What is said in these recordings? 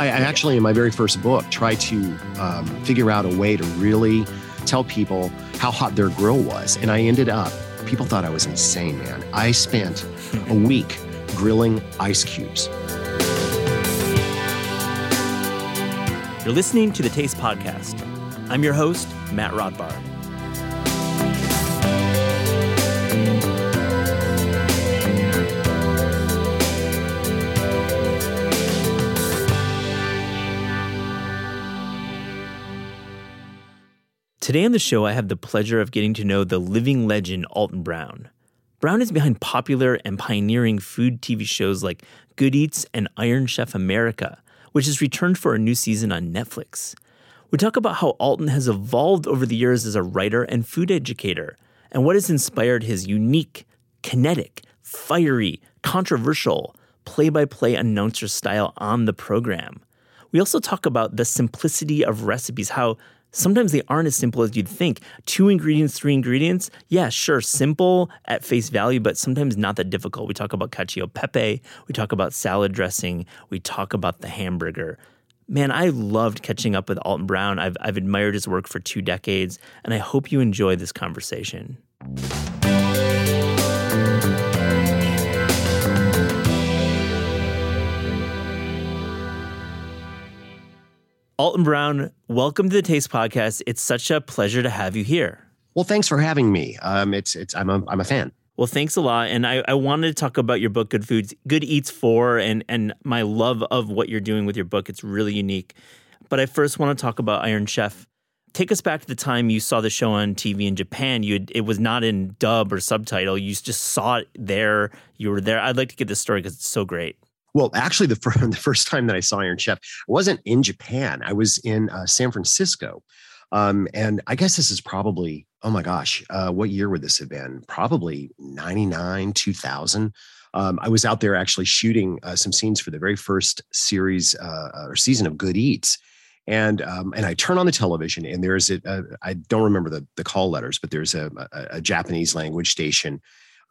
I, I actually, in my very first book, tried to um, figure out a way to really tell people how hot their grill was. And I ended up, people thought I was insane, man. I spent a week grilling ice cubes. You're listening to the Taste Podcast. I'm your host, Matt Rodbard. Today on the show, I have the pleasure of getting to know the living legend Alton Brown. Brown is behind popular and pioneering food TV shows like Good Eats and Iron Chef America, which has returned for a new season on Netflix. We talk about how Alton has evolved over the years as a writer and food educator, and what has inspired his unique, kinetic, fiery, controversial, play by play announcer style on the program. We also talk about the simplicity of recipes, how sometimes they aren't as simple as you'd think. Two ingredients, three ingredients, yeah, sure, simple at face value, but sometimes not that difficult. We talk about cacio pepe, we talk about salad dressing, we talk about the hamburger. Man, I loved catching up with Alton Brown. I've, I've admired his work for two decades, and I hope you enjoy this conversation. Alton Brown, welcome to the Taste Podcast. It's such a pleasure to have you here. Well, thanks for having me. Um, it's it's I'm a I'm a fan. Well, thanks a lot. And I, I wanted to talk about your book, Good Foods, Good Eats for, and and my love of what you're doing with your book. It's really unique. But I first want to talk about Iron Chef. Take us back to the time you saw the show on TV in Japan. You had, it was not in dub or subtitle. You just saw it there. You were there. I'd like to get this story because it's so great. Well, actually, the, fir- the first time that I saw Iron Chef I wasn't in Japan. I was in uh, San Francisco. Um, and I guess this is probably, oh my gosh, uh, what year would this have been? Probably 99, 2000. Um, I was out there actually shooting uh, some scenes for the very first series uh, or season of Good Eats. And um, and I turn on the television and there's a, a I don't remember the the call letters, but there's a, a, a Japanese language station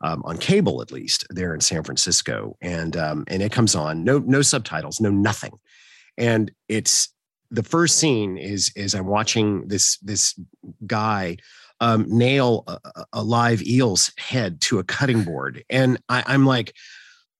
um, on cable at least there in San Francisco, and um, and it comes on no no subtitles, no nothing, and it's the first scene is is I'm watching this this guy um, nail a, a, live eel's head to a cutting board, and I, I'm like.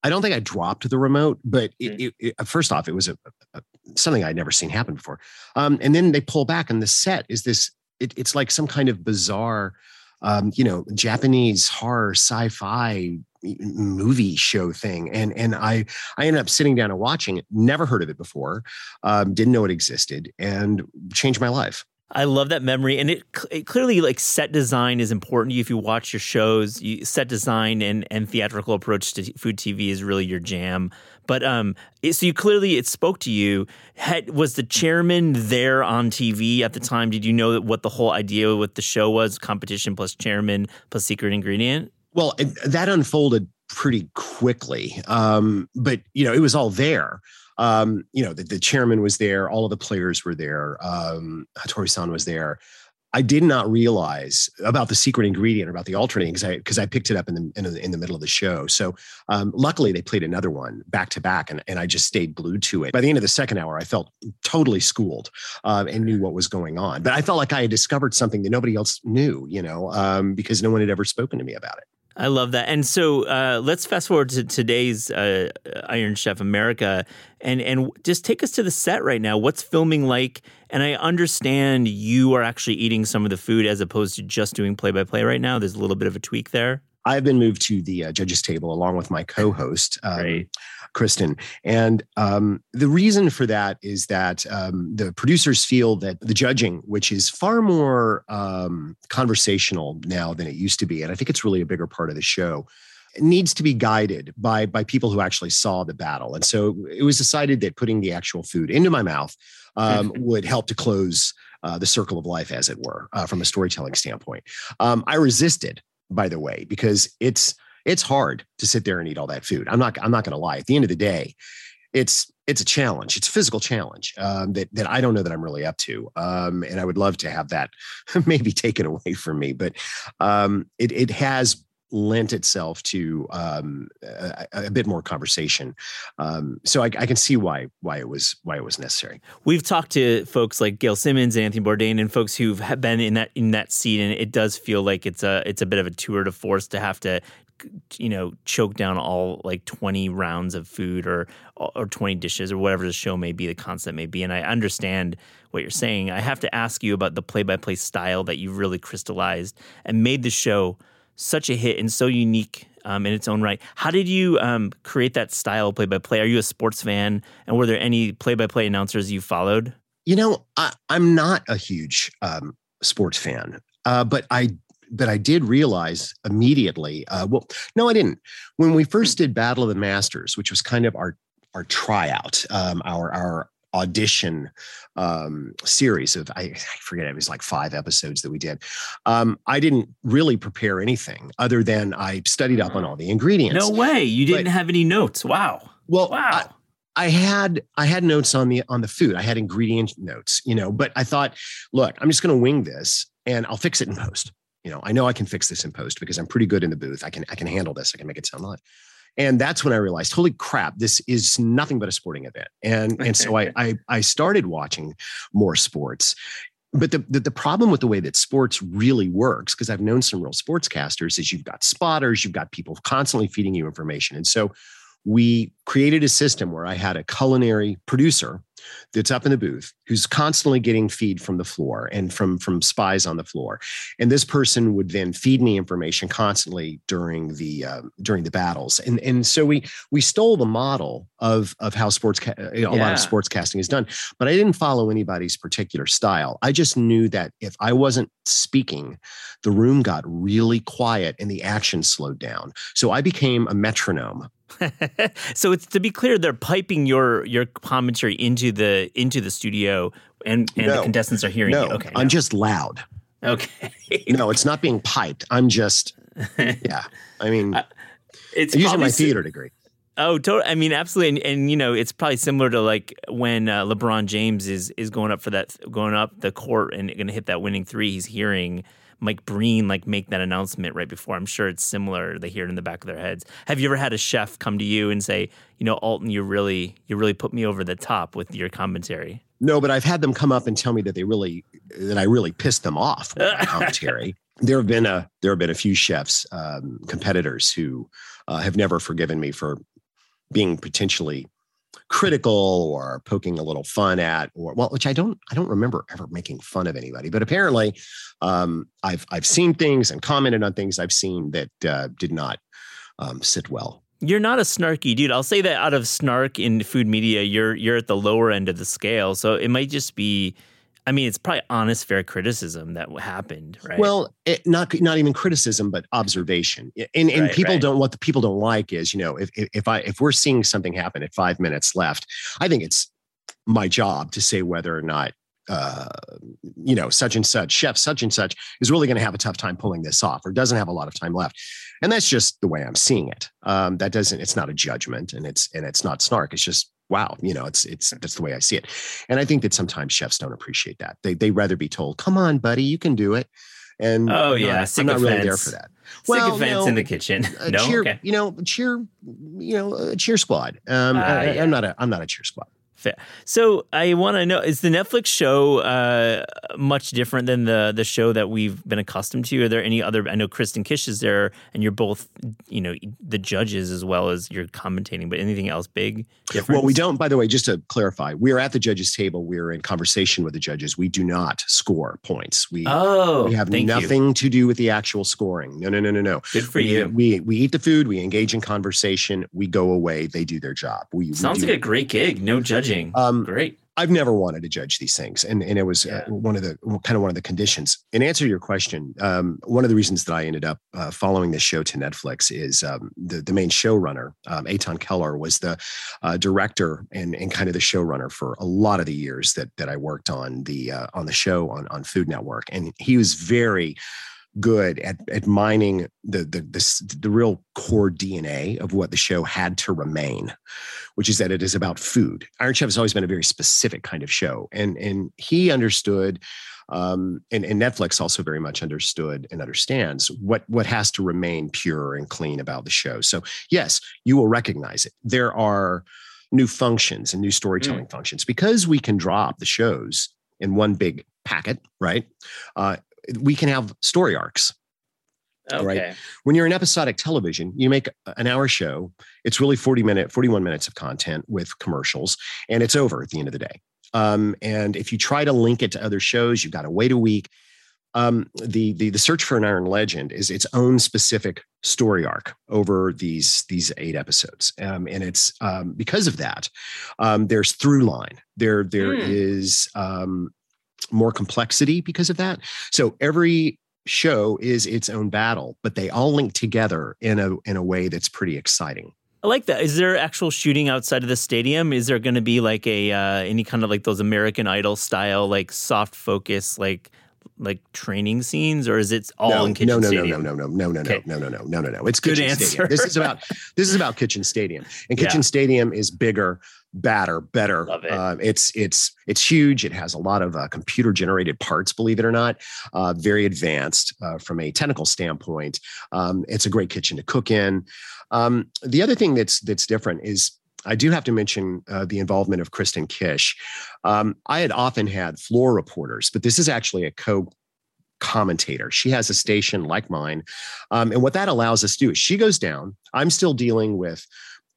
I don't think I dropped the remote, but it, mm. it, it, first off, it was a, a, something I'd never seen happen before. Um, and then they pull back, and the set is this. it's like some kind of bizarre um, you know, Japanese horror sci-fi movie show thing. And and i i ended up sitting down and watching it. Never heard of it before. Um, didn't know it existed and changed my life. I love that memory, and it, it, clearly like set design is important. If you watch your shows, you, set design and and theatrical approach to food TV is really your jam. But um, it, so you clearly it spoke to you. Had, was the chairman there on TV at the time? Did you know what the whole idea with the show was? Competition plus chairman plus secret ingredient. Well, that unfolded pretty quickly, um, but you know it was all there um, you know, the, the, chairman was there, all of the players were there, um, Hattori-san was there. I did not realize about the secret ingredient or about the alternating because I because I picked it up in the, in the in the middle of the show. So um, luckily they played another one back to back, and and I just stayed glued to it. By the end of the second hour, I felt totally schooled uh, and knew what was going on. But I felt like I had discovered something that nobody else knew, you know, um, because no one had ever spoken to me about it. I love that. And so uh, let's fast forward to today's uh, Iron Chef America, and and just take us to the set right now. What's filming like? And I understand you are actually eating some of the food as opposed to just doing play by play right now. There's a little bit of a tweak there. I've been moved to the uh, judges table along with my co-host. Um, Kristen. And um, the reason for that is that um, the producers feel that the judging, which is far more um, conversational now than it used to be, and I think it's really a bigger part of the show, needs to be guided by by people who actually saw the battle. And so it was decided that putting the actual food into my mouth um, would help to close uh, the circle of life, as it were, uh, from a storytelling standpoint. Um, I resisted, by the way, because it's it's hard to sit there and eat all that food. I'm not I'm not going to lie. At the end of the day, it's it's a challenge. It's a physical challenge um, that that I don't know that I'm really up to, um, and I would love to have that maybe taken away from me. But um, it it has lent itself to um, a, a, bit more conversation. Um, so I, I, can see why why it was why it was necessary. We've talked to folks like Gail Simmons and Anthony Bourdain and folks who've been in that in that seat, and it does feel like it's a it's a bit of a tour de force to have to you know choke down all like 20 rounds of food or or 20 dishes or whatever the show may be the concept may be and i understand what you're saying i have to ask you about the play-by-play style that you've really crystallized and made the show such a hit and so unique um, in its own right. How did you um, create that style play by play? Are you a sports fan? And were there any play by play announcers you followed? You know, I, am not a huge um, sports fan, uh, but I but I did realize immediately. Uh, well, no, I didn't. When we first did Battle of the Masters, which was kind of our our tryout, um, our our audition um, series of I, I, forget it was like five episodes that we did. Um, I didn't really prepare anything other than I studied up on all the ingredients. No way, you didn't but, have any notes. Wow. Well, wow. I, I had I had notes on the on the food. I had ingredient notes, you know, but I thought, look, I'm just going to wing this and I'll fix it in post. You know, I know I can fix this in post because I'm pretty good in the booth. I can I can handle this. I can make it sound live. And that's when I realized, holy crap, this is nothing but a sporting event. And and so I I, I started watching more sports. But the, the, the problem with the way that sports really works, because I've known some real sportscasters, is you've got spotters, you've got people constantly feeding you information. And so we created a system where I had a culinary producer that's up in the booth who's constantly getting feed from the floor and from from spies on the floor. And this person would then feed me information constantly during the uh, during the battles. And and so we we stole the model of of how sports ca- a lot of sports casting is done. But i didn't follow anybody's particular style. I just knew that if i wasn't speaking the room got really quiet and the action slowed down. So i became a metronome so it's to be clear, they're piping your your commentary into the into the studio, and and no, the contestants are hearing no, you. Okay, I'm no. just loud. Okay, no, it's not being piped. I'm just yeah. I mean, uh, it's I'm using my theater degree. Oh, totally. I mean, absolutely. And, and, you know, it's probably similar to like when uh, LeBron James is is going up for that, going up the court and going to hit that winning three. He's hearing Mike Breen like make that announcement right before. I'm sure it's similar. They hear it in the back of their heads. Have you ever had a chef come to you and say, you know, Alton, you really you really put me over the top with your commentary? No, but I've had them come up and tell me that they really that I really pissed them off with my commentary. there have been a there have been a few chefs um, competitors who uh, have never forgiven me for being potentially critical or poking a little fun at or well which i don't i don't remember ever making fun of anybody but apparently um, i've i've seen things and commented on things i've seen that uh, did not um, sit well. You're not a snarky dude. I'll say that out of snark in food media you're you're at the lower end of the scale. So it might just be I mean, it's probably honest, fair criticism that happened, right? Well, it, not not even criticism, but observation. And and right, people right. don't what the people don't like is you know if if I if we're seeing something happen at five minutes left, I think it's my job to say whether or not uh, you know such and such chef such and such is really going to have a tough time pulling this off or doesn't have a lot of time left and that's just the way i'm seeing it um, that doesn't it's not a judgment and it's and it's not snark it's just wow, you know, it's it's that's the way I see it. And I think that sometimes chefs don't appreciate that. They they rather be told, "Come on, buddy, you can do it." And oh yeah, I'm not really there for that. Well, you know, in the kitchen. no, cheer, okay. you know, cheer, you know, cheer squad. Um, uh, I, am not a I'm not a cheer squad. Fair. So I want to know: is the Netflix show uh, much different than the the show that we've been accustomed to? Are there any other? I know Kristen Kish is there, and you're both, you know, the judges as well as you're commentating. But anything else big? Difference? Well, we don't. By the way, just to clarify, we are at the judges' table. We are in conversation with the judges. We do not score points. We oh, we have nothing you. to do with the actual scoring. No, no, no, no, no. Good for we, you. We we eat the food. We engage in conversation. We go away. They do their job. We sounds we like a great gig. No judging. Um, Great. I've never wanted to judge these things, and and it was uh, yeah. uh, one of the kind of one of the conditions. In answer to your question, um, one of the reasons that I ended up uh, following this show to Netflix is um, the the main showrunner, um, Eytan Keller, was the uh, director and and kind of the showrunner for a lot of the years that that I worked on the uh, on the show on on Food Network, and he was very good at, at mining the, the, the the real core DNA of what the show had to remain, which is that it is about food. Iron Chef has always been a very specific kind of show, and and he understood Um, and, and Netflix also very much understood and understands what what has to remain pure and clean about the show. So yes, you will recognize it. There are new functions and new storytelling mm. functions because we can drop the shows in one big packet, right? Uh, we can have story arcs. Okay. Right. When you're in episodic television, you make an hour show. It's really 40 minute, 41 minutes of content with commercials, and it's over at the end of the day. Um, and if you try to link it to other shows, you've got to wait a week. Um, the, the the search for an iron legend is its own specific story arc over these these eight episodes, um, and it's um, because of that. Um, there's through line. There there mm. is um, more complexity because of that. So every show is its own battle, but they all link together in a in a way that's pretty exciting. I like that. Is there actual shooting outside of the stadium? Is there going to be like a uh, any kind of like those American Idol style like soft focus like like training scenes, or is it all no, in Kitchen no, no, Stadium? No, no, no, no, no, okay. no, no, no, no, no, no, no. It's Good Kitchen answer. Stadium. This is about this is about Kitchen Stadium, and Kitchen yeah. Stadium is bigger, badder, better. Love it. Uh, it's it's it's huge. It has a lot of uh, computer generated parts, believe it or not. Uh, very advanced uh, from a technical standpoint. Um, it's a great kitchen to cook in. Um, the other thing that's that's different is I do have to mention uh, the involvement of Kristen Kish. Um, I had often had floor reporters, but this is actually a co commentator. She has a station like mine. Um, and what that allows us to do is she goes down. I'm still dealing with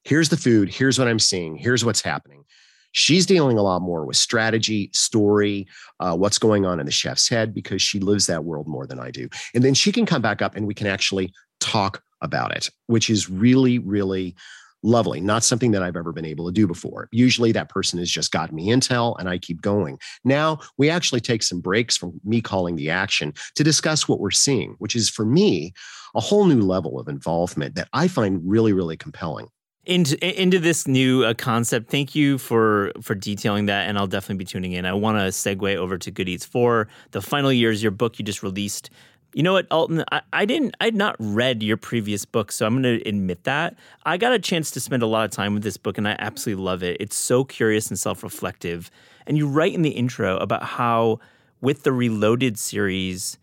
here's the food, here's what I'm seeing, here's what's happening. She's dealing a lot more with strategy, story, uh, what's going on in the chef's head because she lives that world more than I do. And then she can come back up and we can actually talk about it, which is really, really lovely. Not something that I've ever been able to do before. Usually that person has just gotten me intel and I keep going. Now we actually take some breaks from me calling the action to discuss what we're seeing, which is for me a whole new level of involvement that I find really, really compelling. Into into this new uh, concept. Thank you for for detailing that, and I'll definitely be tuning in. I want to segue over to Good Eats for the final years. Your book you just released you know what, Alton? I, I didn't. I'd not read your previous book, so I'm going to admit that I got a chance to spend a lot of time with this book, and I absolutely love it. It's so curious and self-reflective. And you write in the intro about how, with the Reloaded series,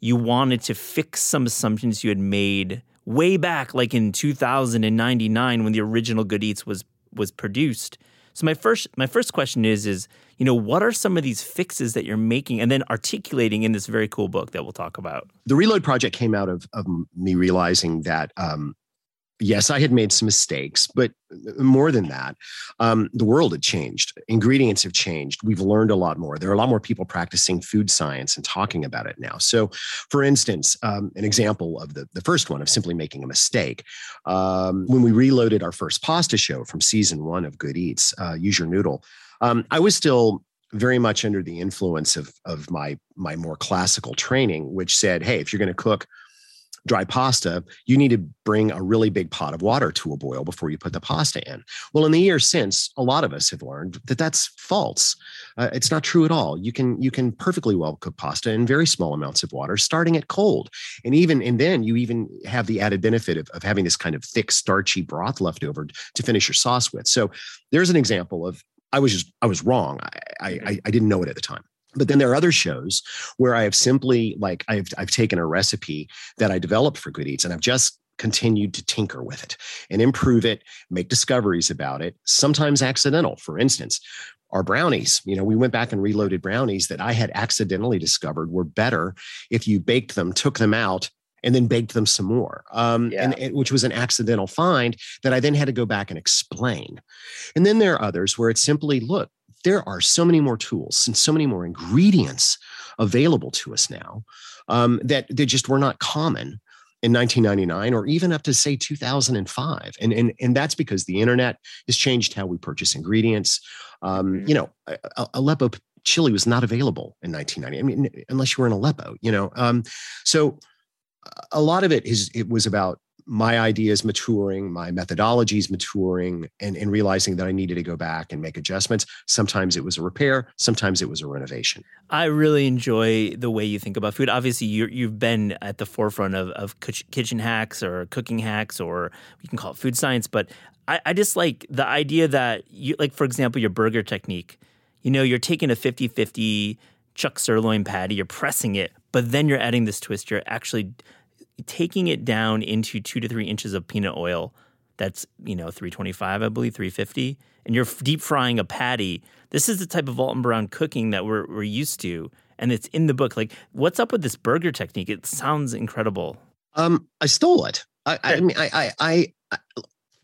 you wanted to fix some assumptions you had made way back, like in 2099 when the original Good Eats was was produced. So my first my first question is is you know what are some of these fixes that you're making and then articulating in this very cool book that we'll talk about. The Reload project came out of of me realizing that um, yes, I had made some mistakes, but more than that, um, the world had changed. Ingredients have changed. We've learned a lot more. There are a lot more people practicing food science and talking about it now. So, for instance, um, an example of the, the first one of simply making a mistake. Um, when we reloaded our first pasta show from season one of Good Eats, uh, Use Your Noodle, um, I was still very much under the influence of, of my, my more classical training, which said, hey, if you're going to cook dry pasta, you need to bring a really big pot of water to a boil before you put the pasta in. Well, in the years since, a lot of us have learned that that's false. Uh, it's not true at all. You can you can perfectly well cook pasta in very small amounts of water, starting at cold, and even and then you even have the added benefit of, of having this kind of thick, starchy broth left over to finish your sauce with. So there's an example of I was just I was wrong. I, I, mm-hmm. I didn't know it at the time. But then there are other shows where I have simply like I've I've taken a recipe that I developed for Good Eats and I've just continued to tinker with it and improve it, make discoveries about it, sometimes accidental. For instance, our brownies, you know, we went back and reloaded brownies that I had accidentally discovered were better if you baked them, took them out, and then baked them some more, um, yeah. and, and, which was an accidental find that I then had to go back and explain. And then there are others where it's simply, look, there are so many more tools and so many more ingredients available to us now um, that they just were not common in 1999 or even up to say 2005 and and and that's because the internet has changed how we purchase ingredients um, mm-hmm. you know aleppo chili was not available in 1990 i mean unless you were in aleppo you know um, so a lot of it is it was about my ideas maturing, my methodologies maturing, and, and realizing that I needed to go back and make adjustments. Sometimes it was a repair, sometimes it was a renovation. I really enjoy the way you think about food. Obviously, you have been at the forefront of, of kitchen hacks or cooking hacks, or you can call it food science. But I, I just like the idea that you, like, for example, your burger technique. You know, you're taking a 50 50 chuck sirloin patty, you're pressing it, but then you're adding this twist. You're actually taking it down into two to three inches of peanut oil. That's, you know, 325, I believe, 350. And you're deep frying a patty. This is the type of Alton Brown cooking that we're, we're used to. And it's in the book. Like, what's up with this burger technique? It sounds incredible. Um, I stole it. I, I mean, I, I, I, I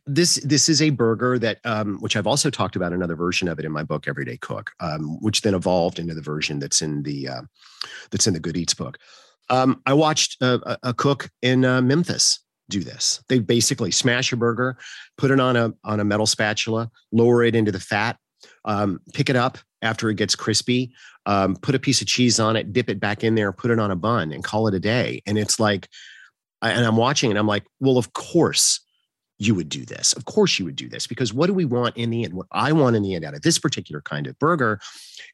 this this is a burger that um, which I've also talked about another version of it in my book Everyday Cook, um, which then evolved into the version that's in the uh, that's in the Good Eats book. Um, I watched a, a cook in uh, Memphis do this. They basically smash a burger, put it on a on a metal spatula, lower it into the fat, um, pick it up after it gets crispy, um, put a piece of cheese on it, dip it back in there, put it on a bun, and call it a day. And it's like, and I'm watching and I'm like, well, of course you would do this. Of course, you would do this because what do we want in the end? What I want in the end out of this particular kind of burger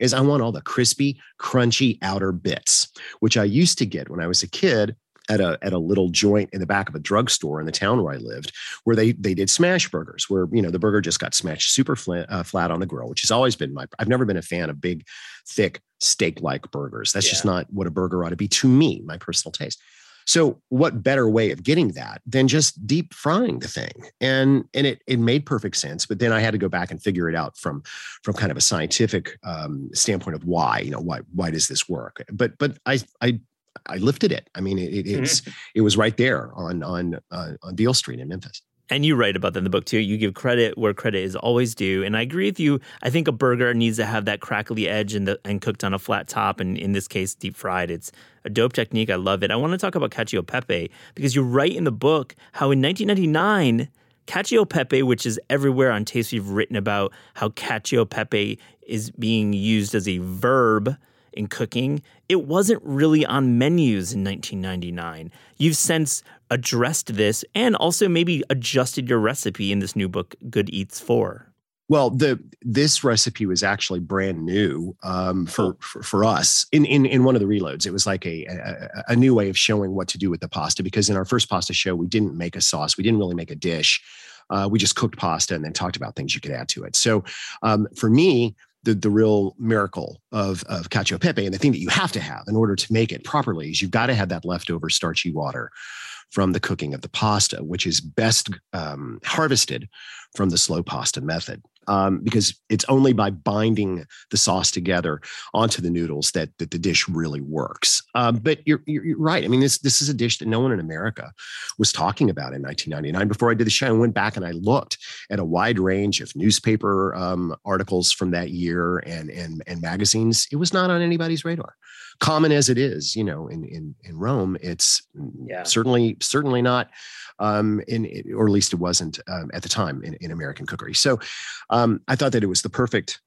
is I want all the crispy, crunchy outer bits, which I used to get when I was a kid at a at a little joint in the back of a drugstore in the town where I lived, where they they did smash burgers, where you know the burger just got smashed super flat, uh, flat on the grill, which has always been my. I've never been a fan of big, thick steak like burgers. That's yeah. just not what a burger ought to be to me, my personal taste. So what better way of getting that than just deep frying the thing? And and it it made perfect sense. But then I had to go back and figure it out from from kind of a scientific um, standpoint of why you know why why does this work? But but I I I lifted it. I mean it, it it's mm-hmm. it was right there on on uh, on Beale Street in Memphis and you write about that in the book too. You give credit where credit is always due, and I agree with you. I think a burger needs to have that crackly edge and and cooked on a flat top, and in this case, deep fried. It's a dope technique. I love it. I want to talk about cacio pepe because you write in the book how in 1999. Cacio pepe, which is everywhere on Taste, we've written about how cacio pepe is being used as a verb in cooking, it wasn't really on menus in 1999. You've since addressed this and also maybe adjusted your recipe in this new book, Good Eats 4. Well, the this recipe was actually brand new um, for, for, for us in, in in one of the reloads. It was like a, a, a new way of showing what to do with the pasta because in our first pasta show we didn't make a sauce, we didn't really make a dish. Uh, we just cooked pasta and then talked about things you could add to it. So um, for me, the, the real miracle of, of cacio pepe and the thing that you have to have in order to make it properly is you've got to have that leftover starchy water from the cooking of the pasta, which is best um, harvested from the slow pasta method um, because it's only by binding the sauce together onto the noodles that that the dish really works. Um, but you're, you're right. I mean, this this is a dish that no one in America was talking about in 1999. Before I did the show, I went back and I looked at a wide range of newspaper um, articles from that year and and and magazines. It was not on anybody's radar. Common as it is, you know, in in in Rome, it's yeah. certainly certainly not um, in, or at least it wasn't um, at the time in, in American cookery. So um, I thought that it was the perfect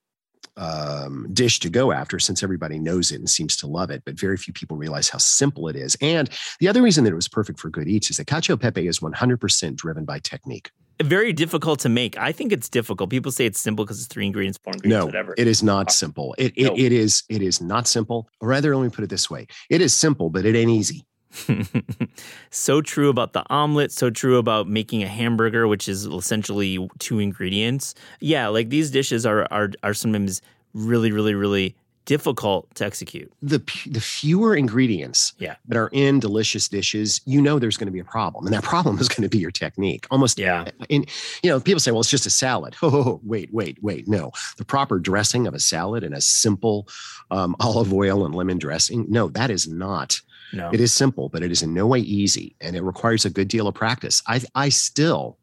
um, dish to go after since everybody knows it and seems to love it, but very few people realize how simple it is. And the other reason that it was perfect for good eats is that cacio pepe is 100% driven by technique. Very difficult to make. I think it's difficult. People say it's simple because it's three ingredients, four ingredients, no, whatever. It is not simple. It, it, no. it is it is not simple. Or rather, let me put it this way: it is simple, but it ain't easy. so true about the omelet, so true about making a hamburger, which is essentially two ingredients. Yeah, like these dishes are are are sometimes really, really, really difficult to execute. The the fewer ingredients yeah. that are in delicious dishes, you know there's going to be a problem, and that problem is going to be your technique. Almost, yeah. And you know, people say, well, it's just a salad. Oh, wait, wait, wait. No, the proper dressing of a salad and a simple um, olive oil and lemon dressing. No, that is not no. It is simple, but it is in no way easy, and it requires a good deal of practice. I I still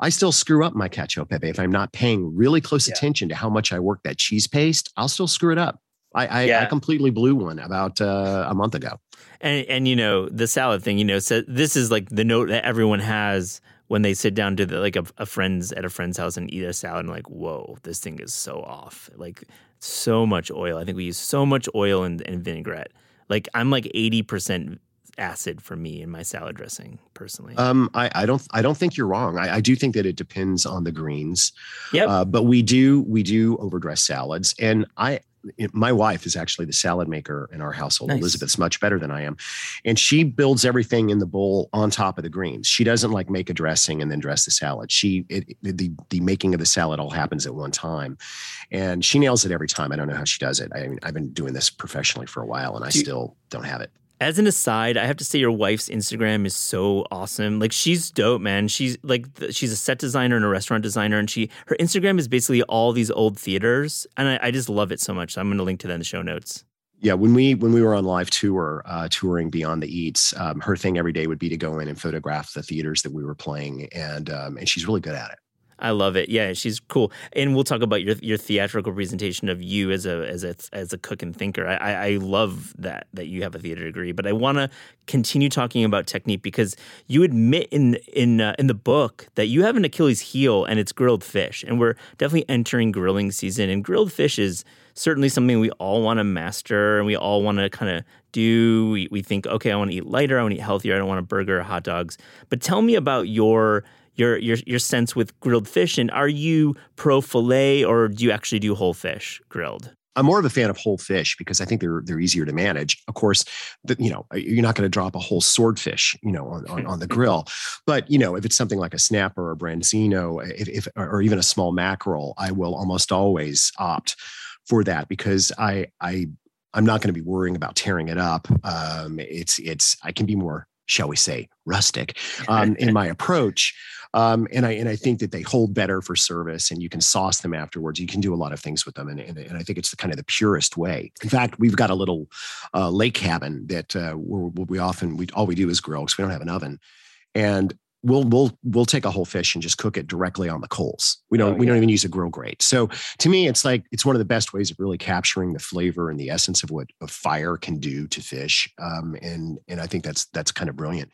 I still screw up my cacio pepe if I'm not paying really close yeah. attention to how much I work that cheese paste. I'll still screw it up. I I, yeah. I completely blew one about uh, a month ago. And and you know the salad thing. You know, so this is like the note that everyone has when they sit down to the, like a, a friend's at a friend's house and eat a salad. And like, whoa, this thing is so off. Like so much oil. I think we use so much oil and, and vinaigrette. Like I'm like 80% acid for me in my salad dressing personally. Um, I, I don't I don't think you're wrong. I, I do think that it depends on the greens. Yeah. Uh, but we do we do overdress salads, and I my wife is actually the salad maker in our household. Nice. Elizabeth's much better than I am. And she builds everything in the bowl on top of the greens. She doesn't like make a dressing and then dress the salad. She, it, the, the making of the salad all happens at one time. And she nails it every time. I don't know how she does it. I mean, I've been doing this professionally for a while and I Do still don't have it. As an aside, I have to say your wife's Instagram is so awesome. Like she's dope, man. She's like she's a set designer and a restaurant designer, and she her Instagram is basically all these old theaters, and I, I just love it so much. So I'm going to link to that in the show notes. Yeah, when we when we were on live tour, uh, touring Beyond the Eats, um, her thing every day would be to go in and photograph the theaters that we were playing, and um, and she's really good at it. I love it. Yeah, she's cool, and we'll talk about your your theatrical presentation of you as a as a as a cook and thinker. I I, love that that you have a theater degree, but I want to continue talking about technique because you admit in in uh, in the book that you have an Achilles heel, and it's grilled fish, and we're definitely entering grilling season, and grilled fish is certainly something we all want to master and we all want to kind of do. We, we think, okay, I want to eat lighter, I want to eat healthier, I don't want a burger or hot dogs. But tell me about your your your your sense with grilled fish and are you pro fillet or do you actually do whole fish grilled? I'm more of a fan of whole fish because I think they're they're easier to manage. Of course, the, you know you're not going to drop a whole swordfish, you know, on, on, on the grill. But you know, if it's something like a snapper or a branzino, if, if or even a small mackerel, I will almost always opt for that because I I I'm not going to be worrying about tearing it up. Um, it's it's I can be more, shall we say, rustic um, in my approach. Um, and I and I think that they hold better for service, and you can sauce them afterwards. You can do a lot of things with them, and and, and I think it's the kind of the purest way. In fact, we've got a little uh, lake cabin that uh, we're, we often we all we do is grill because we don't have an oven, and we'll we'll we'll take a whole fish and just cook it directly on the coals. We don't Oh, we don't even use a grill grate. So to me, it's like it's one of the best ways of really capturing the flavor and the essence of what a fire can do to fish. Um, and and I think that's that's kind of brilliant.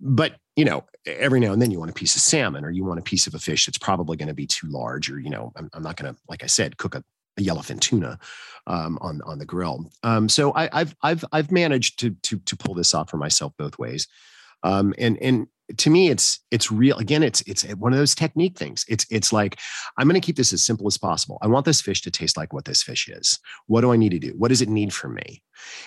But you know, every now and then you want a piece of salmon or you want a piece of a fish that's probably going to be too large, or you know, I'm, I'm not going to, like I said, cook a, a yellowfin tuna um, on on the grill. Um, so I, I've I've I've managed to to to pull this off for myself both ways. Um, and and to me, it's it's real. Again, it's it's one of those technique things. It's it's like I'm going to keep this as simple as possible. I want this fish to taste like what this fish is. What do I need to do? What does it need from me?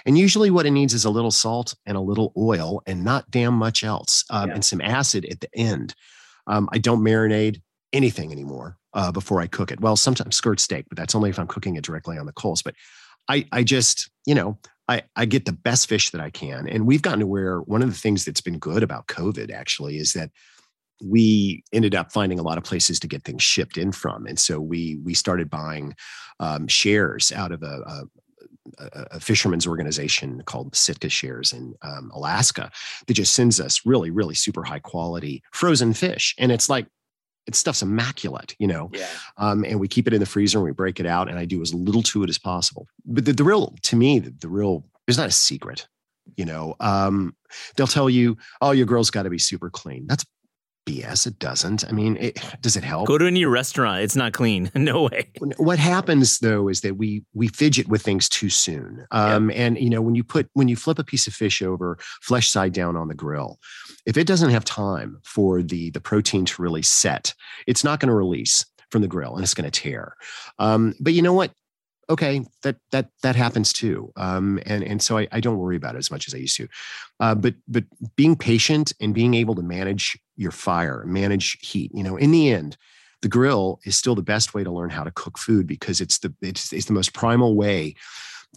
And usually, what it needs is a little salt and a little oil, and not damn much else, um, Yeah. and some acid at the end. Um, I don't marinate anything anymore uh, before I cook it. Well, sometimes skirt steak, but that's only if I'm cooking it directly on the coals. But I, I just, you know, I, I get the best fish that I can. And we've gotten to where one of the things that's been good about COVID actually is that we ended up finding a lot of places to get things shipped in from. And so we we started buying um, shares out of a, a a fisherman's organization called Sitka Shares in um, Alaska that just sends us really, really super high quality frozen fish. And it's like, it stuff's immaculate, you know? Yeah. um, and we keep it in the freezer and we break it out and i do as little to it as possible. But the, the real to me the, the real there's not a secret you know? Um, they'll tell you oh your girl's got to be super clean. That's bs it doesn't. I mean it, does it help? Go to any restaurant, it's not clean. no way. what happens though is that we we fidget with things too soon. Um, and you know when you put when you flip a piece of fish over flesh side down on the grill if it doesn't have time for the the protein to really set it's not going to release from the grill and it's going to tear. Um, but you know what? Okay that that that happens too. Um, and and so I, I don't worry about it as much as i used to. Uh, but but being patient and being able to manage your fire manage heat you know in the end the grill is still the best way to learn how to cook food because it's the it's, it's the most primal way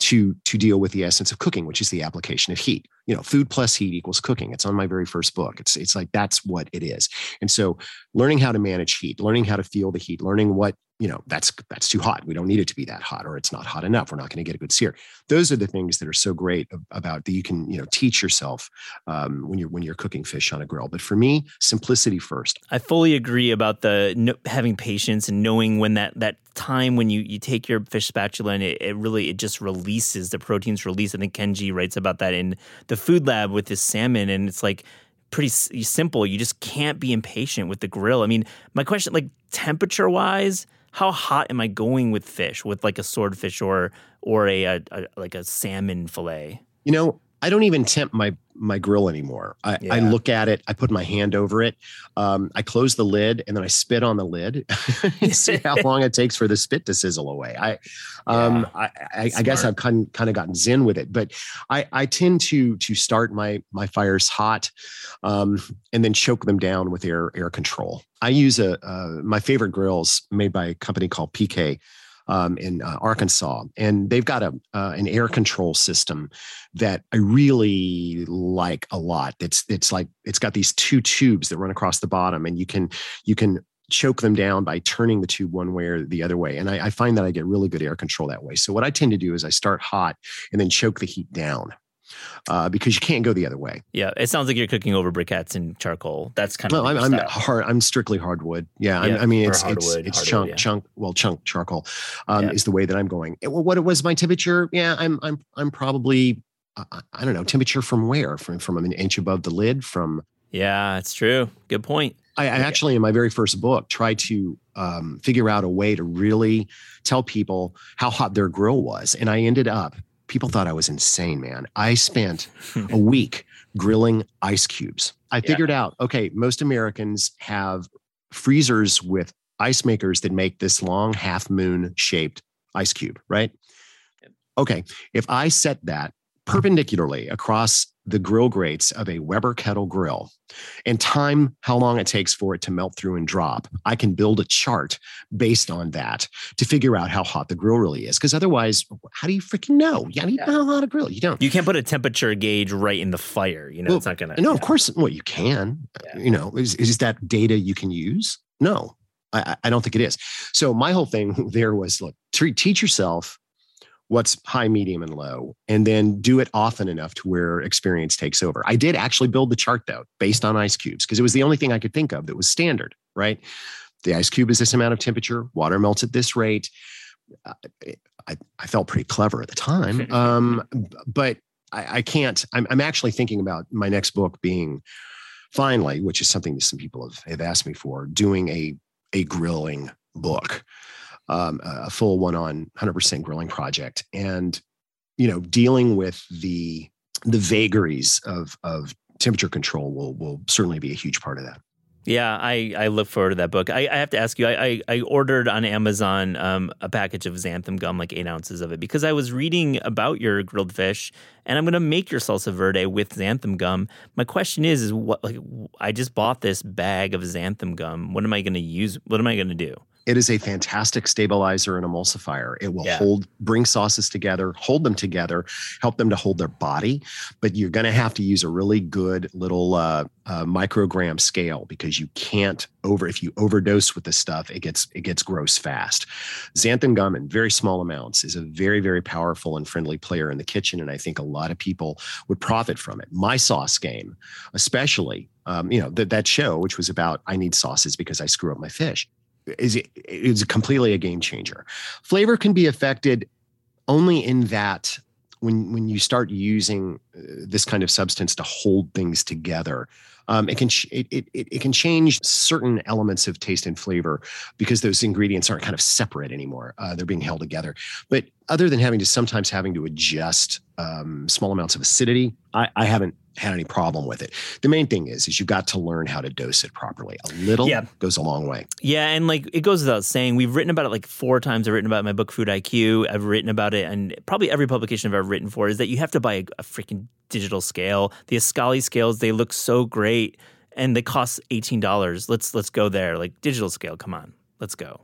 to to deal with the essence of cooking which is the application of heat you know food plus heat equals cooking. It's on my very first book. It's it's like that's what it is. And so learning how to manage heat learning how to feel the heat learning what you know that's that's too hot. We don't need it to be that hot or it's not hot enough. We're not going to get a good sear. Those are the things that are so great about that you can you know teach yourself um, when you're when you're cooking fish on a grill. But for me simplicity first. I fully agree about the no, having patience and knowing when that that time when you you take your fish spatula and it, it really it just releases the proteins release. I think Kenji writes about that in the food lab with this salmon, and it's like pretty s- simple. You just can't be impatient with the grill. I mean, my question, like temperature wise. How hot am I going with fish, with like a swordfish or or a, a, a like a salmon fillet? You know, I don't even tempt my my grill anymore. I, yeah. I look at it, I put my hand over it, um, I close the lid, and then I spit on the lid see how long it takes for the spit to sizzle away. I, um, yeah. I, I, I, guess I've kind kind of gotten zen with it, but I, I tend to to start my my fires hot, um, and then choke them down with air air control. I use a uh, my favorite grills made by a company called PK um, in uh, Arkansas, and they've got a uh, an air control system that I really like a lot. It's it's like it's got these two tubes that run across the bottom, and you can you can choke them down by turning the tube one way or the other way. And I, I find that I get really good air control that way. So what I tend to do is I start hot and then choke the heat down uh, because you can't go the other way. Yeah, it sounds like you're cooking over briquettes and charcoal. That's kind of. No, I'm, I'm hard. I'm strictly hardwood. Yeah, yeah i mean it's hardwood, it's it's chunk yeah. chunk. Well, chunk charcoal um, yeah. is the way that I'm going. Well, what was my temperature? Yeah, I'm I'm I'm probably I, I don't know temperature from where from from an inch above the lid from. Yeah, it's true. Good point. I, I actually, in my very first book, tried to um, figure out a way to really tell people how hot their grill was, and I ended up people thought I was insane, man. I spent a week grilling ice cubes. I figured yeah. out, okay, most Americans have freezers with ice makers that make this long half moon shaped ice cube, right? Okay, if I set that perpendicularly across the grill grates of a Weber kettle grill and time how long it takes for it to melt through and drop, I can build a chart based on that to figure out how hot the grill really is. Because otherwise, how do you freaking know? Yeah, you know how hot a grill. You don't. You can't put a temperature gauge right in the fire. You know, well, it's not gonna. No, yeah. of course. Well, you can. Yeah. You know, is is that data you can use? No, I, I don't think it is. So my whole thing there was look, teach yourself what's high, medium, and low, and then do it often enough to where experience takes over. I did actually build the chart though, based on ice cubes, because it was the only thing I could think of that was standard, right? The ice cube is this amount of temperature, water melts at this rate. I, I felt pretty clever at the time, um, but I, I can't. I'm, I'm actually thinking about my next book being finally, which is something that some people have, have asked me for, doing a a grilling book um, a full one on 100% grilling project and you know dealing with the the vagaries of of temperature control will will certainly be a huge part of that yeah, I, I look forward to that book. I, I have to ask you, I, I, I ordered on Amazon um, a package of xanthan gum, like eight ounces of it, because I was reading about your grilled fish, and I'm going to make your salsa verde with xanthan gum. My question is, is what like I just bought this bag of xanthan gum. What am I going to use? What am I going to do? It is a fantastic stabilizer and emulsifier. It will yeah. hold, bring sauces together, hold them together, help them to hold their body. But you're going to have to use a really good little uh, uh, microgram scale because you can't over. If you overdose with this stuff, it gets it gets gross fast. Xanthan gum in very small amounts is a very very powerful and friendly player in the kitchen, and I think a lot of people would profit from it. My sauce game, especially. Um, you know that that show, which was about I need sauces because I screw up my fish is it is completely a game changer. Flavor can be affected only in that when when you start using this kind of substance to hold things together um, it can it, it, it can change certain elements of taste and flavor because those ingredients aren't kind of separate anymore uh, they're being held together but other than having to sometimes having to adjust um, small amounts of acidity I, I haven't had any problem with it. The main thing is, is you got to learn how to dose it properly. A little yeah. goes a long way. Yeah, and like it goes without saying, we've written about it like four times. I've written about it in my book Food IQ. I've written about it, and probably every publication I've ever written for is that you have to buy a, a freaking digital scale. The Escali scales they look so great, and they cost eighteen dollars. Let's let's go there. Like digital scale, come on, let's go.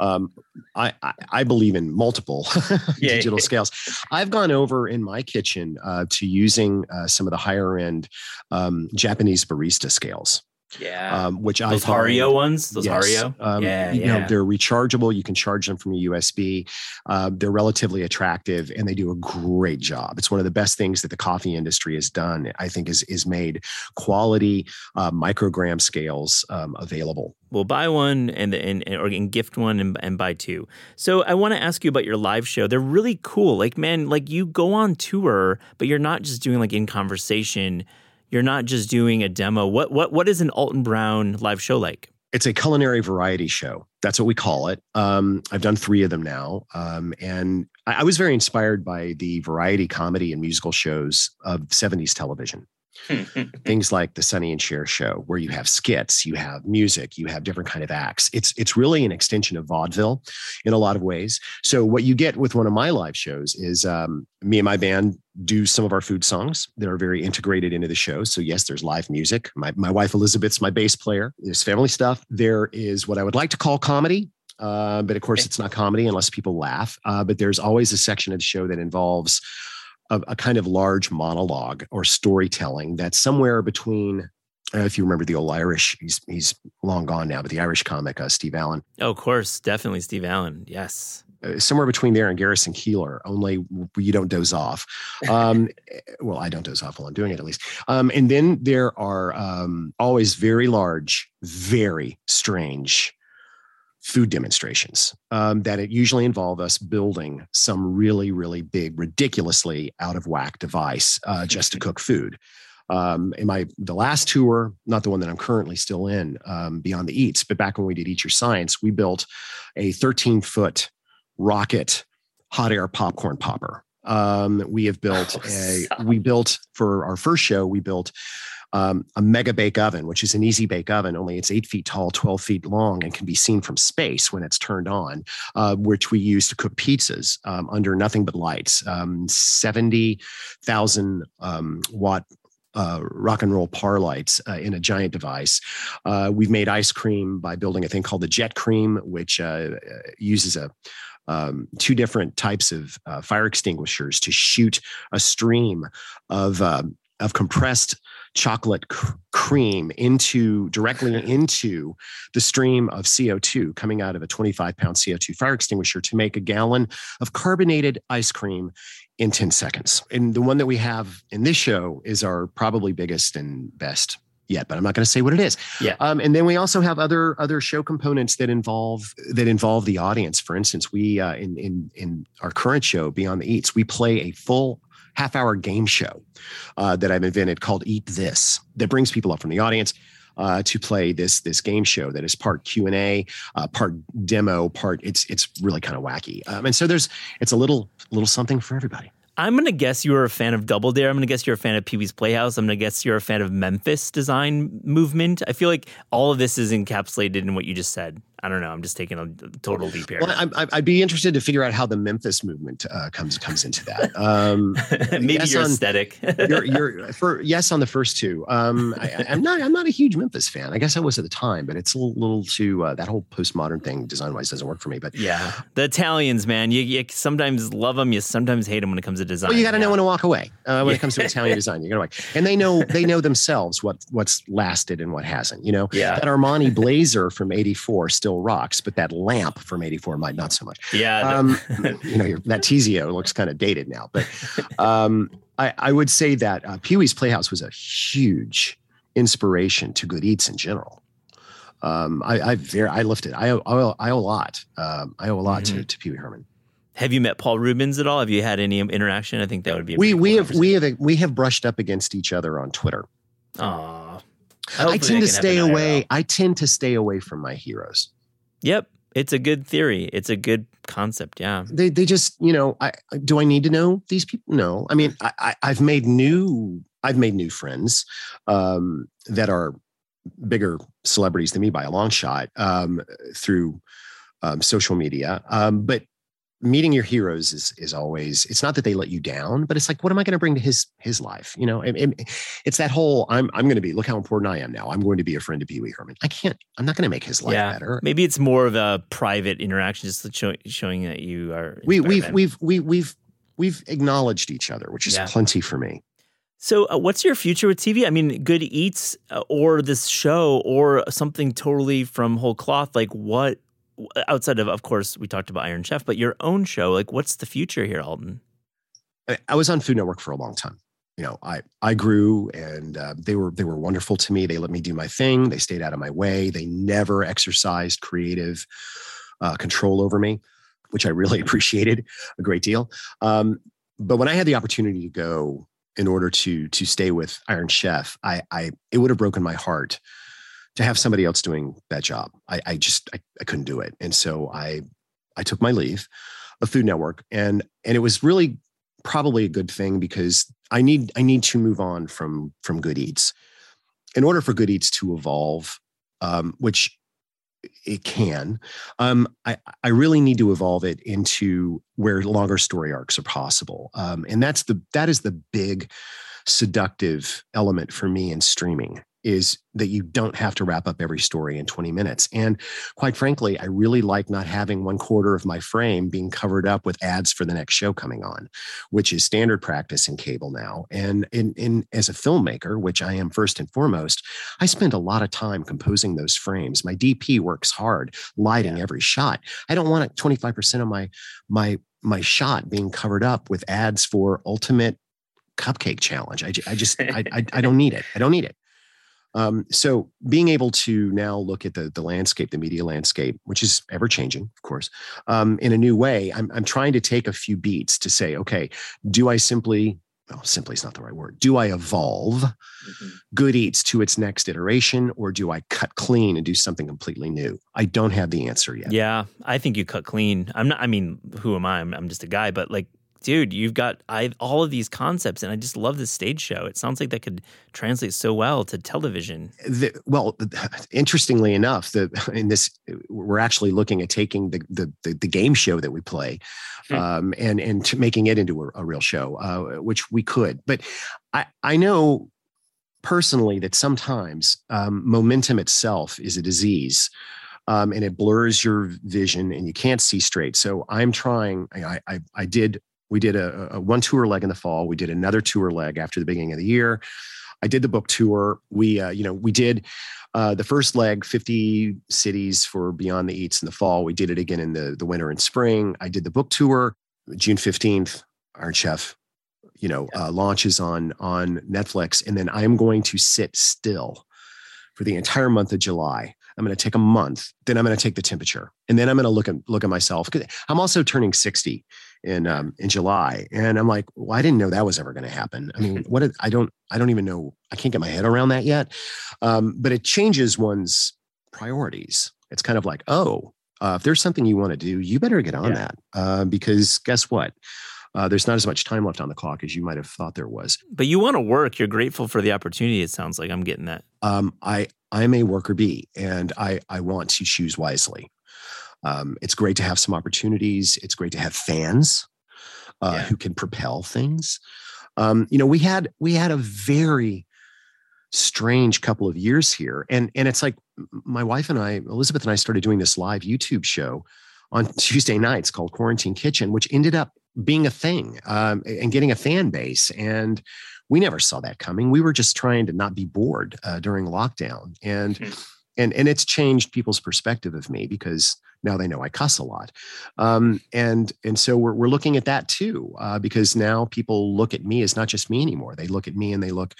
Um, I, I, I, believe in multiple yeah, digital yeah. scales. I've gone over in my kitchen uh, to using uh, some of the higher end um, Japanese barista scales. Yeah. Um, which those I find, Hario ones, those yes, Hario. Um, yeah, you yeah. know, they're rechargeable. You can charge them from a USB. Uh, they're relatively attractive and they do a great job. It's one of the best things that the coffee industry has done. I think is is made quality uh, microgram scales um, available. We'll buy one and and or and gift one and, and buy two. So I want to ask you about your live show. They're really cool. Like man, like you go on tour, but you're not just doing like in conversation you're not just doing a demo. What what what is an Alton Brown live show like? it's a culinary variety show. That's what we call it. Um, I've done three of them now, um, and I, I was very inspired by the variety comedy and musical shows of '70s television. things like the Sonny and Cher show, where you have skits, you have music, you have different kind of acts. It's it's really an extension of vaudeville in a lot of ways. So what you get with one of my live shows is um, me and my band do some of our food songs that are very integrated into the show. So yes, there's live music. My my wife Elizabeth's my bass player. There's family stuff. There is what I would like to call comedy. Uh, but of course, it's not comedy unless people laugh. Uh, but there's always a section of the show that involves a, a kind of large monologue or storytelling that's somewhere between if you remember the old Irish, he's he's long gone now, but the Irish comic uh, Steve Allen. Oh, of course, definitely Steve Allen. Yes, uh, somewhere between there and Garrison Keillor. Only you don't doze off. Um, well, I don't doze off while I'm doing it, at least. Um, and then there are um, always very large, very strange food demonstrations um, that it usually involve us building some really, really big, ridiculously out of whack device uh, just to cook food. Um, in my the last tour, not the one that I'm currently still in, um, Beyond the Eats, but back when we did Eat Your Science, we built a 13 foot rocket hot air popcorn popper. Um, we have built oh, a we built for our first show we built um, a mega bake oven, which is an easy bake oven, only it's eight feet tall, 12 feet long, and can be seen from space when it's turned on, uh, which we use to cook pizzas um, under nothing but lights. Um, 70,000 um, watt uh, rock and roll par lights uh, in a giant device. Uh, we've made ice cream by building a thing called the Jet Cream, which uh, uses a um, two different types of uh, fire extinguishers to shoot a stream of um, of compressed chocolate cr- cream into directly into the stream of CO2 coming out of a 25 pound CO2 fire extinguisher to make a gallon of carbonated ice cream in 10 seconds. And the one that we have in this show is our probably biggest and best yet, but I'm not going to say what it is. Yeah. Um, and then we also have other other show components that involve that involve the audience. For instance, we uh, in in in our current show, Beyond the Eats, we play a full half hour game show uh, that I've invented called Eat This that brings people up from the audience. Uh, to play this this game show that is part Q and A, uh, part demo, part it's it's really kind of wacky, um, and so there's it's a little little something for everybody. I'm gonna guess you are a fan of Double Dare. I'm gonna guess you're a fan of Pee Wee's Playhouse. I'm gonna guess you're a fan of Memphis design movement. I feel like all of this is encapsulated in what you just said. I don't know. I'm just taking a total leap here. Well, I, would be interested to figure out how the Memphis movement uh, comes comes into that. Um, Maybe yes your on, aesthetic. you're, you're, for yes on the first two. Um, I, am not. I'm not a huge Memphis fan. I guess I was at the time, but it's a little, little too uh, that whole postmodern thing design wise doesn't work for me. But yeah, the Italians, man, you, you sometimes love them, you sometimes hate them when it comes to design. Well, you got to yeah. know when to walk away uh, when it comes to Italian design. You got to walk, and they know they know themselves what what's lasted and what hasn't. You know, yeah. that Armani blazer from '84 still rocks, but that lamp from 84 might not so much. Yeah. Um, you know, that Tizio looks kind of dated now, but um, I, I, would say that uh, Pee Wee's Playhouse was a huge inspiration to Good Eats in general. Um, I, I very, I lifted, I owe, I owe, I owe a lot. Um, I owe a lot mm-hmm. to, to Pee Wee Herman. Have you met Paul Reubens at all? Have you had any interaction? I think that would be. we we cool have we have we have brushed up against each other on Twitter. Aww. I tend to stay away. I tend to stay away from my heroes. Yep. It's a good theory. It's a good concept. Yeah. They they just, you know, I do I need to know these people? No. I mean, I, I have made new I've made new friends um, that are bigger celebrities than me by a long shot um, through um, social media. Um, but meeting your heroes is is always it's not that they let you down but it's like what am i going to bring to his his life you know it's that whole i'm i'm going to be look how important i am now i'm going to be a friend of pee wee herman i can't i'm not going to make his life yeah. better maybe it's more of a private interaction just show, showing that you are we we've we've we, we've we've acknowledged each other which is yeah. plenty for me so, uh, what's your future with TV? I mean, Good Eats uh, or this show or something totally from whole cloth? Like, what outside of, of course, we talked about Iron Chef, but your own show, like what's the future here, Alton? I was on Food Network for a long time. You know, I I grew and uh, they were they were wonderful to me. They let me do my thing. They stayed out of my way. They never exercised creative uh, control over me, which I really appreciated a great deal. Um, but when I had the opportunity to go in order to to stay with Iron Chef, I I it would have broken my heart to have somebody else doing that job. I, I just I, I couldn't do it, and so I I took my leave of Food Network, and and it was really probably a good thing because I need I need to move on from from Good Eats. In order for Good Eats to evolve, um, which it can, um, I, I really need to evolve it into where longer story arcs are possible, um, and that's the that is the big seductive element for me in streaming is that you don't have to wrap up every story in 20 minutes. And quite frankly, I really like not having one quarter of my frame being covered up with ads for the next show coming on, which is standard practice in cable now. And in, in as a filmmaker, which I am first and foremost, I spend a lot of time composing those frames. My DP works hard, lighting yeah. every shot. I don't want 25% of my my my shot being covered up with ads for ultimate cupcake challenge. I, I just I, I, I don't need it. I don't need it. Um, so being able to now look at the the landscape, the media landscape, which is ever changing, of course, um, in a new way, I'm I'm trying to take a few beats to say, okay, do I simply well, simply is not the right word. Do I evolve mm-hmm. Good Eats to its next iteration, or do I cut clean and do something completely new? I don't have the answer yet. Yeah, I think you cut clean. I'm not. I mean, who am I? I'm, I'm just a guy, but like dude, you've got I all of these concepts, and I just love this stage show. It sounds like that could translate so well to television. The, well, interestingly enough, the in this we're actually looking at taking the the the, the game show that we play, hmm. um, and and making it into a, a real show, uh, which we could. But I I know personally that sometimes um, momentum itself is a disease. Um, and it blurs your vision and you can't see straight. So I'm trying. I, I, I did we did a, a one tour leg in the fall. We did another tour leg after the beginning of the year. I did the book tour. We, uh, you know, we did uh, the first leg, 50 cities for Beyond the Eats in the fall. We did it again in the, the winter and spring. I did the book tour June 15th. Iron Chef, you know, uh, launches on on Netflix, and then I'm going to sit still for the entire month of July. I'm going to take a month, then I'm going to take the temperature, and then I'm going to look at look at myself. I'm also turning 60 in um, in July, and I'm like, well, I didn't know that was ever going to happen. I mean, what I don't I don't even know. I can't get my head around that yet. Um, but it changes one's priorities. It's kind of like, oh, uh, if there's something you want to do, you better get on yeah. that uh, because guess what? Uh, there's not as much time left on the clock as you might have thought there was. But you want to work. You're grateful for the opportunity. It sounds like I'm getting that. Um, I I'm a worker bee, and I I want to choose wisely. Um, it's great to have some opportunities. It's great to have fans uh, yeah. who can propel things. Um, you know, we had we had a very strange couple of years here, and and it's like my wife and I, Elizabeth and I, started doing this live YouTube show on Tuesday nights called Quarantine Kitchen, which ended up being a thing um, and getting a fan base. And we never saw that coming. We were just trying to not be bored uh, during lockdown, and mm-hmm. And and it's changed people's perspective of me because now they know I cuss a lot, um, and and so we're we're looking at that too uh, because now people look at me as not just me anymore. They look at me and they look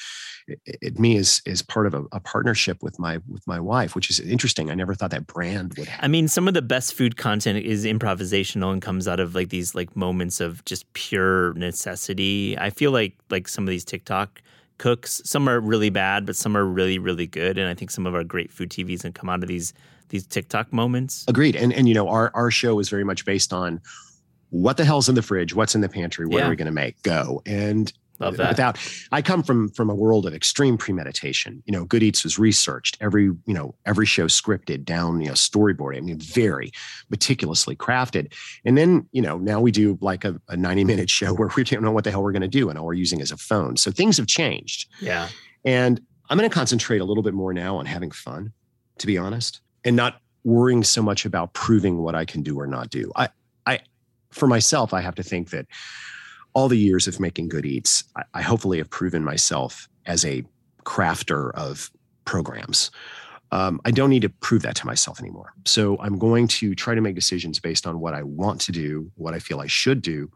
at me as as part of a, a, partnership with my with my wife, which is interesting. I never thought that brand would. Happen. I mean, some of the best food content is improvisational and comes out of like these like moments of just pure necessity. I feel like like some of these TikTok cooks, some are really bad, but some are really really good, and I think some of our great food TVs and come out of these these TikTok moments. Agreed. And and you know, our our show is very much based on what the hell's in the fridge, what's in the pantry, what yeah. are we going to make? Go. And Love that. Without, I come from from a world of extreme premeditation. You know, Good Eats was researched. Every you know every show scripted down. You know, storyboarded. I mean, very meticulously crafted. And then you know now we do like a, a ninety minute show where we don't know what the hell we're going to do, and all we're using is a phone. So things have changed. Yeah. And I'm going to concentrate a little bit more now on having fun, to be honest and not worrying so much about proving what I can do or not do. I, I, for myself, I have to think that all the years of making good eats, I, I hopefully have proven myself as a crafter of programs. Um, I don't need to prove that to myself anymore. So I'm going to try to make decisions based on what I want to do, what I feel I should do,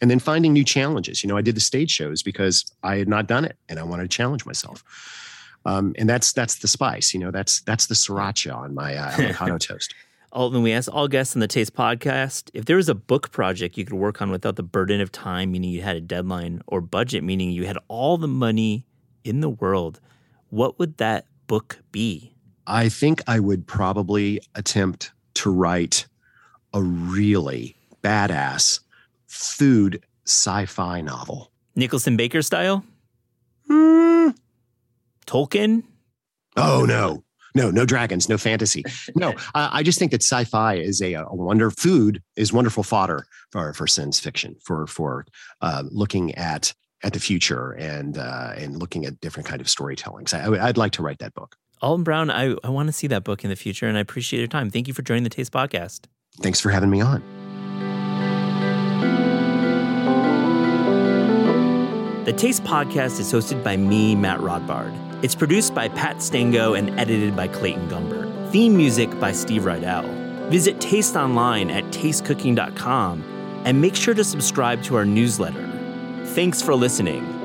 and then finding new challenges. You know, I did the stage shows because I had not done it and I wanted to challenge myself. Um, and that's that's the spice. You know, that's that's the sriracha on my uh, avocado toast. Alton, we asked all guests on the Taste podcast if there was a book project you could work on without the burden of time, meaning you had a deadline, or budget, meaning you had all the money in the world, what would that book be? I think I would probably attempt to write a really badass food sci-fi novel. Nicholson Baker style? Mm. Tolkien? Oh no, no, no dragons, no fantasy. No, I, I just think that sci-fi is a, a wonder. Food is wonderful fodder for for science fiction, for for uh, looking at at the future and uh, and looking at different kind of storytelling. So I, would- I'd like to write that book. Alton Brown, I, I want to see that book in the future, and I appreciate your time. Thank you for joining the Taste Podcast. Thanks for having me on. The Taste Podcast is hosted by me, Matt Rodbard. It's produced by Pat Stango and edited by Clayton Gumber. Theme music by Steve Rydell. Visit Taste online at tastecooking.com and make sure to subscribe to our newsletter. Thanks for listening.